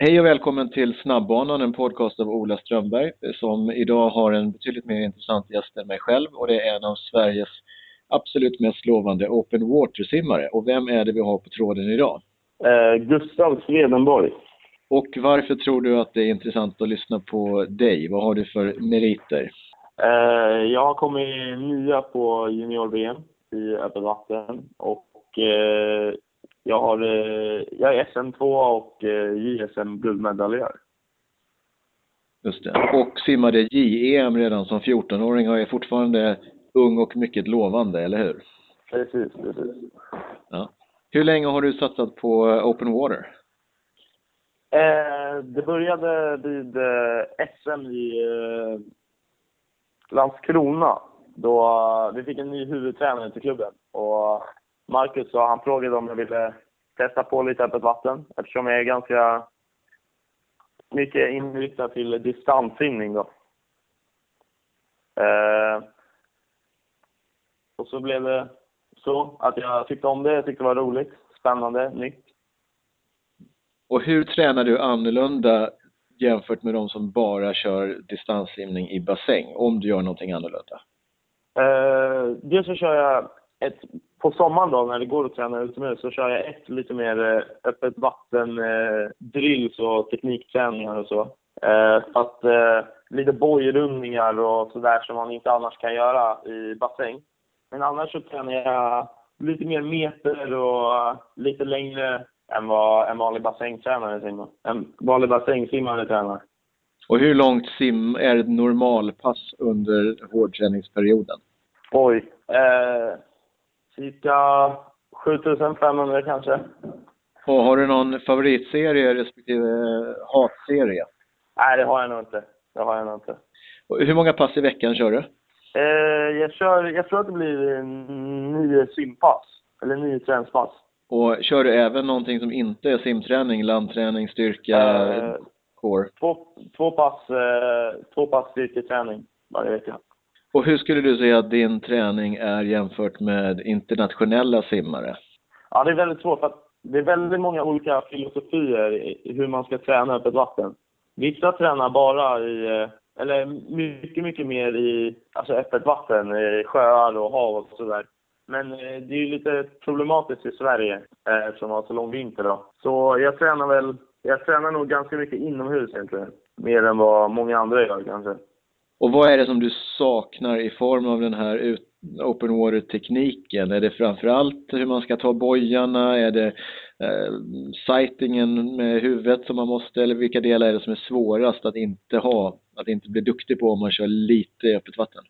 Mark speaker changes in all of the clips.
Speaker 1: Hej och välkommen till Snabbbanan, en podcast av Ola Strömberg som idag har en betydligt mer intressant gäst än mig själv och det är en av Sveriges absolut mest lovande open water-simmare. Och vem är det vi har på tråden idag?
Speaker 2: Eh, Gustav Swedenborg.
Speaker 1: Och varför tror du att det är intressant att lyssna på dig? Vad har du för meriter?
Speaker 2: Eh, jag har kommit nya på junior-VM i öppet vatten och eh, jag, har, eh, jag är SM2 och eh, JSM-guldmedaljör.
Speaker 1: Just det. Och simmade JEM redan som 14-åring och är fortfarande ung och mycket lovande, eller hur?
Speaker 2: Precis, precis.
Speaker 1: Ja. Hur länge har du satsat på open water?
Speaker 2: Eh, det började vid eh, SM i eh, Landskrona då eh, vi fick en ny huvudtränare till klubben. Och Marcus sa, han frågade om jag ville testa på lite öppet vatten eftersom jag är ganska mycket inriktad till distanssimning då. Eh, och så blev det så att jag tyckte om det, jag tyckte det var roligt, spännande, nytt.
Speaker 1: Och hur tränar du annorlunda jämfört med de som bara kör distanssimning i bassäng, om du gör någonting annorlunda?
Speaker 2: Eh, dels så kör jag ett, på sommaren då när det går att träna utomhus så kör jag ett lite mer eh, öppet vatten, eh, drills och teknikträningar och så. Eh, att, eh, lite bojrundningar och sådär som man inte annars kan göra i bassäng. Men annars så tränar jag lite mer meter och uh, lite längre än vad en vanlig bassängtränare simmar. En vanlig bassängsimmare tränar.
Speaker 1: Och hur långt sim är ett normalpass under hårdträningsperioden?
Speaker 2: Oj, eh, cirka 7500 kanske.
Speaker 1: Och har du någon favoritserie respektive hatserie?
Speaker 2: Nej, det har jag nog inte. Det har jag nog inte.
Speaker 1: Och hur många pass i veckan kör du?
Speaker 2: Eh, jag, kör, jag tror att det blir nio simpass, eller nio träningspass.
Speaker 1: Och kör du även någonting som inte är simträning, landträning, styrka,
Speaker 2: Eh,
Speaker 1: core?
Speaker 2: Två, två pass, eh, två pass styrketräning varje vecka.
Speaker 1: Och hur skulle du säga att din träning är jämfört med internationella simmare?
Speaker 2: Ja, det är väldigt svårt för att det är väldigt många olika filosofier i hur man ska träna öppet vatten. Vissa tränar bara i, eh, eller mycket, mycket mer i alltså öppet vatten, i sjöar och hav och sådär. Men eh, det är ju lite problematiskt i Sverige eh, eftersom vi har så lång vinter då. Så jag tränar väl, jag tränar nog ganska mycket inomhus egentligen. Mer än vad många andra gör kanske.
Speaker 1: Och vad är det som du saknar i form av den här open water-tekniken? Är det framförallt hur man ska ta bojarna? Är det eh, sightingen med huvudet som man måste? Eller vilka delar är det som är svårast att inte ha, att inte bli duktig på om man kör lite i öppet vatten?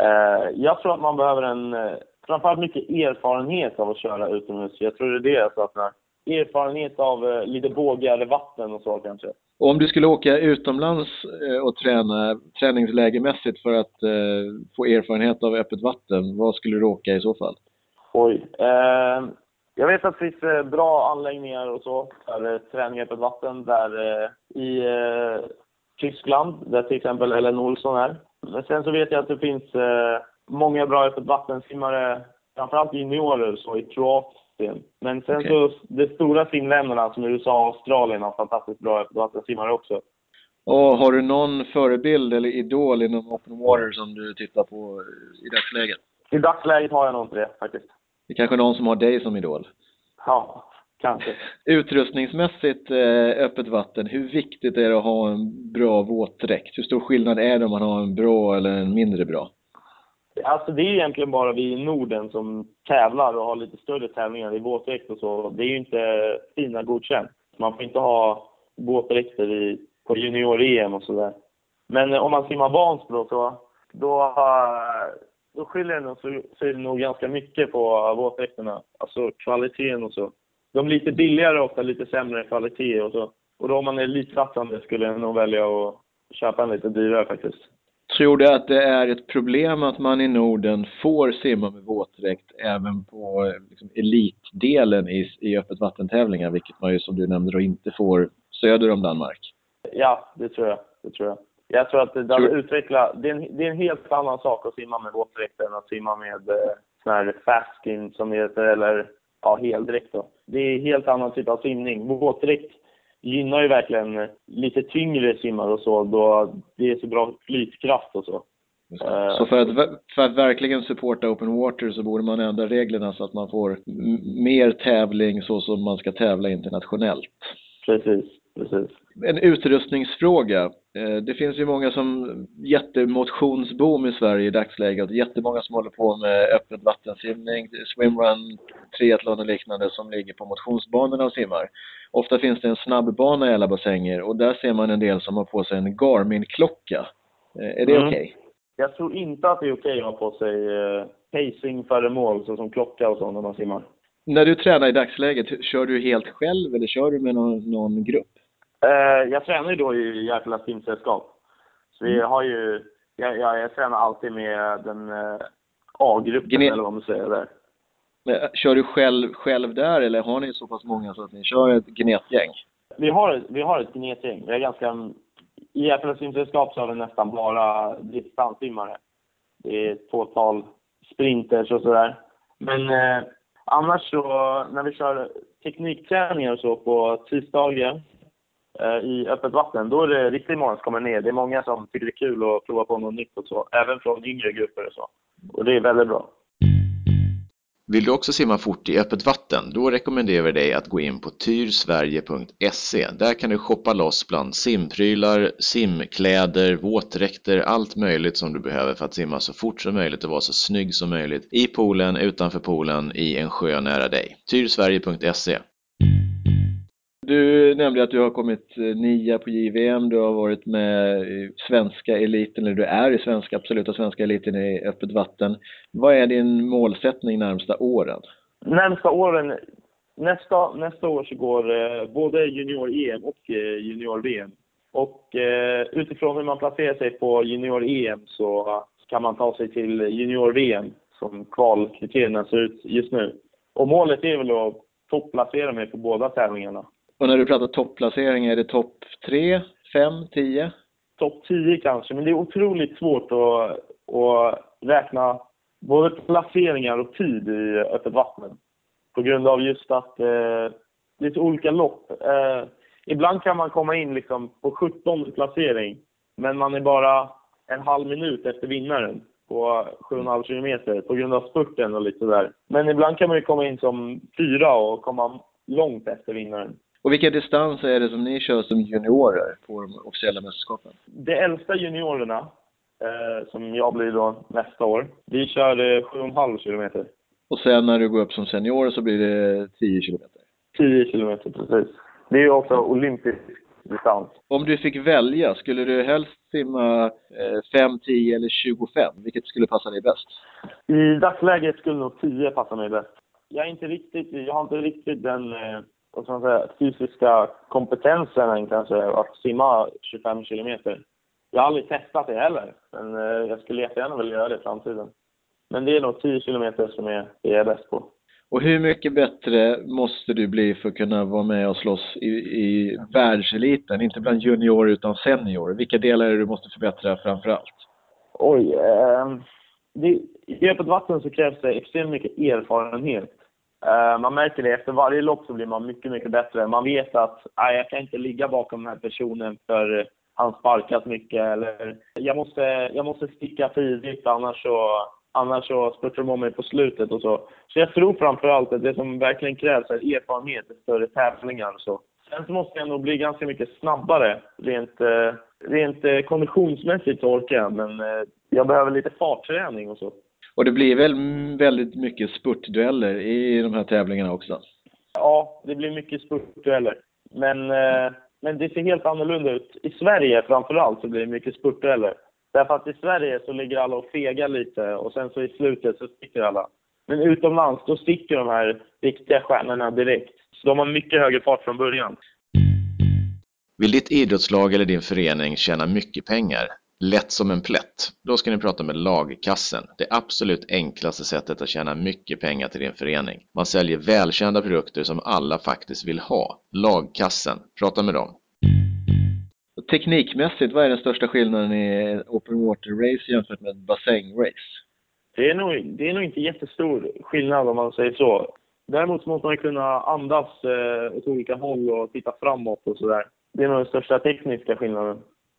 Speaker 2: Eh, jag tror att man behöver en, eh, framförallt mycket erfarenhet av att köra utomhus. Jag tror det är det alltså jag saknar. Erfarenhet av eh, lite bågigare vatten och så kanske.
Speaker 1: Och om du skulle åka utomlands eh, och träna träningslägermässigt för att eh, få erfarenhet av öppet vatten, vad skulle du åka i så fall?
Speaker 2: Oj. Eh, jag vet att det finns eh, bra anläggningar och så för eh, träning i öppet vatten där eh, i eh, Tyskland, där till exempel Ellen Olsson är. Men sen så vet jag att det finns eh, många bra öppet vattensimmare, framförallt juniorer så i Kroatien. Men sen
Speaker 1: Okej.
Speaker 2: så, de stora simländerna som USA och Australien har fantastiskt bra vattensimmare också.
Speaker 1: Och har du någon förebild eller idol inom open water som du tittar på i dagsläget?
Speaker 2: I dagsläget har jag nog inte det faktiskt.
Speaker 1: Det är kanske någon som har dig som idol?
Speaker 2: Ja, kanske.
Speaker 1: Utrustningsmässigt eh, öppet vatten, hur viktigt är det att ha en bra våtdräkt? Hur stor skillnad är det om man har en bra eller en mindre bra?
Speaker 2: Alltså det är egentligen bara vi i Norden som tävlar och har lite större tävlingar i våtdräkt och så. Det är ju inte fina godkänt. Man får inte ha våtdräkter i, på junior-EM och sådär. Men eh, om man simmar Vansbro så då, eh, då skiljer det sig så, så är det nog ganska mycket på eh, våtdräkterna. Alltså kvaliteten och så. De är lite billigare ofta, lite sämre kvalitet och så. Och då om man är elitsatsande skulle jag nog välja att köpa en lite dyrare faktiskt.
Speaker 1: Tror du att det är ett problem att man i Norden får simma med våtdräkt även på liksom, elitdelen i, i öppet vattentävlingar, vilket man ju som du nämnde då inte får söder om Danmark?
Speaker 2: Ja, det tror jag. Det tror jag. Jag tror att det, det,
Speaker 1: Tror-
Speaker 2: utveckla, det, är en, det är en helt annan sak att simma med våtdräkt än att simma med eh, sån här fast skin som det heter, eller ja, heldräkt då. Det är en helt annan typ av simning. Våtdräkt gynnar ju verkligen lite tyngre simmare och så, då det är så bra flytkraft och så.
Speaker 1: Så för att, för att verkligen supporta open water så borde man ändra reglerna så att man får mer tävling så som man ska tävla internationellt.
Speaker 2: Precis, precis.
Speaker 1: En utrustningsfråga. Eh, det finns ju många som, jättemotionsboom i Sverige i dagsläget, jättemånga som håller på med öppet vattensimning, swimrun, triathlon och liknande som ligger på motionsbanorna och simmar. Ofta finns det en snabbbana i alla bassänger och där ser man en del som har på sig en Garmin-klocka. Eh, är det mm. okej? Okay?
Speaker 2: Jag tror inte att det är okej okay att ha på sig eh, pacing före mål, såsom klocka och så när man simmar.
Speaker 1: När du tränar i dagsläget, kör du helt själv eller kör du med någon, någon grupp?
Speaker 2: Eh, jag tränar ju då i Järfälla simsällskap. Så vi mm. har ju, jag, jag, jag, tränar alltid med den eh, A-gruppen eller vad man säger där.
Speaker 1: Men, eh, kör du själv, själv där eller har ni så pass många så att ni kör ett gnetgäng?
Speaker 2: Vi har, vi har ett gnetgäng. Vi är ganska, I Järfälla simsällskap så har vi nästan bara distanssimmare. Det är ett fåtal sprinters och sådär. Men eh, annars så, när vi kör teknikträningar och så på tisdagar Eh, i öppet vatten, då är det riktig många som kommer ner. Det är många som tycker det är kul att prova på något nytt och så, även från yngre grupper och så. Och det är väldigt bra.
Speaker 3: Vill du också simma fort i öppet vatten? Då rekommenderar vi dig att gå in på tyrsverige.se. Där kan du shoppa loss bland simprylar, simkläder, våtdräkter, allt möjligt som du behöver för att simma så fort som möjligt och vara så snygg som möjligt i poolen, utanför poolen, i en sjö nära dig. tyrsverige.se
Speaker 1: du nämnde att du har kommit eh, nia på JVM, du har varit med i svenska eliten, eller du är i svenska, absoluta svenska eliten i öppet vatten. Vad är din målsättning närmsta åren?
Speaker 2: Närmsta åren, nästa, nästa år så går eh, både junior-EM och eh, junior-VM. Och eh, utifrån hur man placerar sig på junior-EM så kan man ta sig till junior-VM som kvalkriterierna ser ut just nu. Och målet är väl att topplacera mig på båda tävlingarna.
Speaker 1: Och när du pratar topplacering, är det topp 3, 5, 10?
Speaker 2: Topp 10 kanske, men det är otroligt svårt att, att räkna både placeringar och tid i öppet vatten. På grund av just att eh, det är så olika lopp. Eh, ibland kan man komma in liksom på 17 placering, men man är bara en halv minut efter vinnaren på 7,5 kilometer på grund av spurten och lite där. Men ibland kan man ju komma in som fyra och komma långt efter vinnaren.
Speaker 1: Och vilka distanser är det som ni kör som juniorer på de officiella mästerskapen?
Speaker 2: De äldsta juniorerna, eh, som jag blir då nästa år, vi kör eh, 7,5 kilometer.
Speaker 1: Och sen när du går upp som senior så blir det 10 kilometer?
Speaker 2: 10 kilometer, precis. Det är ju också olympisk distans.
Speaker 1: Om du fick välja, skulle du helst simma eh, 5, 10 eller 25? Vilket skulle passa dig bäst?
Speaker 2: I dagsläget skulle nog 10 passa mig bäst. Jag är inte riktigt, jag har inte riktigt den eh, vad ska man säga, fysiska kompetensen än kanske att simma 25 kilometer. Jag har aldrig testat det heller, men eh, jag skulle jättegärna vilja göra det i framtiden. Men det är nog 10 kilometer som jag är bäst på.
Speaker 1: Och hur mycket bättre måste du bli för att kunna vara med och slåss i, i världseliten? Inte bland junior utan senior. Vilka delar är det du måste förbättra framför allt?
Speaker 2: Oj. Eh, det, I öppet vatten så krävs det extremt mycket erfarenhet. Eh, man märker det, efter varje lopp så blir man mycket, mycket bättre. Man vet att nej, jag kan inte ligga bakom den här personen för han sparkat mycket eller jag måste, jag måste sticka tidigt annars så, annars så spurtar de om mig på slutet och så. Så jag tror framförallt att det som verkligen krävs är erfarenhet, i större tävlingar och så. Sen så måste jag nog bli ganska mycket snabbare rent, eh, rent eh, konditionsmässigt orkar jag, men jag behöver lite fartträning och så.
Speaker 1: Och det blir väl väldigt mycket spurtdueller i de här tävlingarna också?
Speaker 2: Ja, det blir mycket spurtdueller. Men, eh, men det ser helt annorlunda ut. I Sverige framförallt så blir det mycket spurtdueller. Därför att i Sverige så ligger alla och fegar lite och sen så i slutet så sticker alla. Men utomlands, då sticker de här riktiga stjärnorna direkt. Så de har mycket högre fart från början.
Speaker 3: Vill ditt idrottslag eller din förening tjäna mycket pengar? Lätt som en plätt. Då ska ni prata med lagkassen. Det absolut enklaste sättet att tjäna mycket pengar till din förening. Man säljer välkända produkter som alla faktiskt vill ha. Lagkassen. Prata med dem.
Speaker 1: Teknikmässigt, vad är den största skillnaden i open water race jämfört med bassängrace?
Speaker 2: Det är, nog, det är nog inte jättestor skillnad om man säger så. Däremot måste man kunna andas eh, åt olika håll och titta framåt och sådär. Det är nog den största tekniska skillnaden.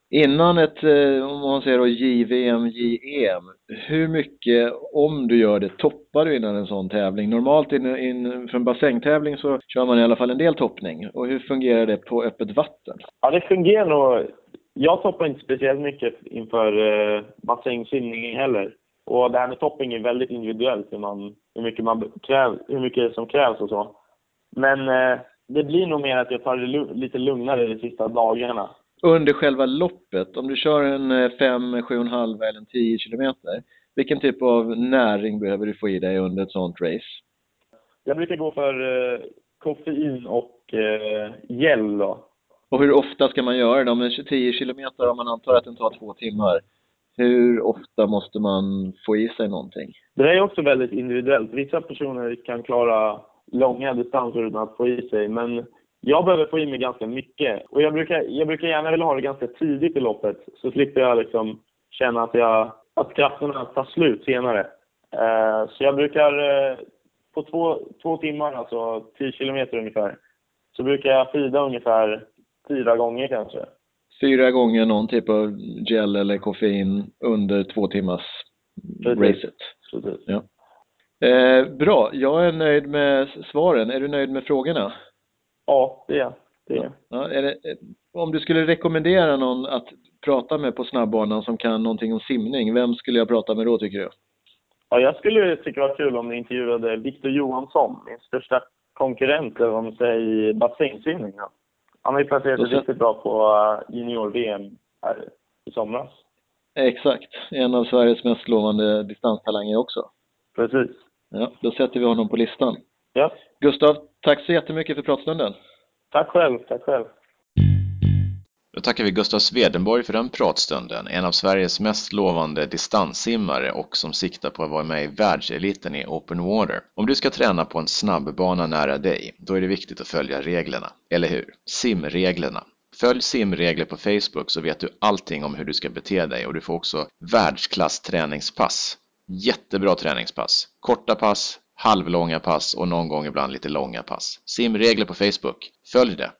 Speaker 1: Innan ett, eh, om man säger då JVM, JEM, hur mycket, om du gör det, toppar du innan en sån tävling? Normalt in, in, för en bassängtävling så kör man i alla fall en del toppning. Och hur fungerar det på öppet vatten?
Speaker 2: Ja, det fungerar nog. Jag toppar inte speciellt mycket inför eh, bassängsimning heller. Och det här med topping är väldigt individuellt, hur, man, hur, mycket, man kräv, hur mycket som krävs och så. Men eh, det blir nog mer att jag tar det lite lugnare de sista dagarna
Speaker 1: under själva loppet, om du kör en 5, eh, 7,5 eller en 10 kilometer, vilken typ av näring behöver du få i dig under ett sånt race?
Speaker 2: Jag brukar gå för eh, koffein och eh, gel då.
Speaker 1: Och hur ofta ska man göra det? Om en 10 kilometer, om man antar att den tar två timmar, hur ofta måste man få i sig någonting?
Speaker 2: Det är också väldigt individuellt. Vissa personer kan klara långa distanser utan att få i sig, men jag behöver få i mig ganska mycket. Och jag brukar, jag brukar gärna vilja ha det ganska tidigt i loppet, så slipper jag liksom känna att, jag, att krafterna tar slut senare. Uh, så jag brukar, uh, på två, två timmar, alltså 10 kilometer ungefär, så brukar jag fida ungefär fyra gånger kanske.
Speaker 1: Fyra gånger någon typ av gel eller koffein under två timmars Precis. racet?
Speaker 2: Precis.
Speaker 1: Ja. Eh, bra, jag är nöjd med svaren. Är du nöjd med frågorna?
Speaker 2: Ja, det är det.
Speaker 1: Ja, är det, om du skulle rekommendera någon att prata med på snabbbanan som kan någonting om simning, vem skulle jag prata med då tycker du?
Speaker 2: Ja, jag skulle tycka det var kul om ni intervjuade Viktor Johansson, min största konkurrent om man säger, i bassängsimning. Han har ju placerat sig riktigt bra på eh, junior-VM här i somras.
Speaker 1: Exakt, en av Sveriges mest lovande distanstalanger också.
Speaker 2: Precis.
Speaker 1: Ja, då sätter vi honom på listan.
Speaker 2: Ja.
Speaker 1: Gustav, tack så jättemycket för pratstunden.
Speaker 2: Tack själv, tack själv.
Speaker 3: Då tackar vi Gustav Swedenborg för den pratstunden, en av Sveriges mest lovande distanssimmare och som siktar på att vara med i världseliten i open water. Om du ska träna på en snabbbana nära dig, då är det viktigt att följa reglerna, eller hur? Simreglerna. Följ simregler på Facebook så vet du allting om hur du ska bete dig och du får också världsklass träningspass. Jättebra träningspass. Korta pass, halvlånga pass och någon gång ibland lite långa pass. Simregler på Facebook. Följ det!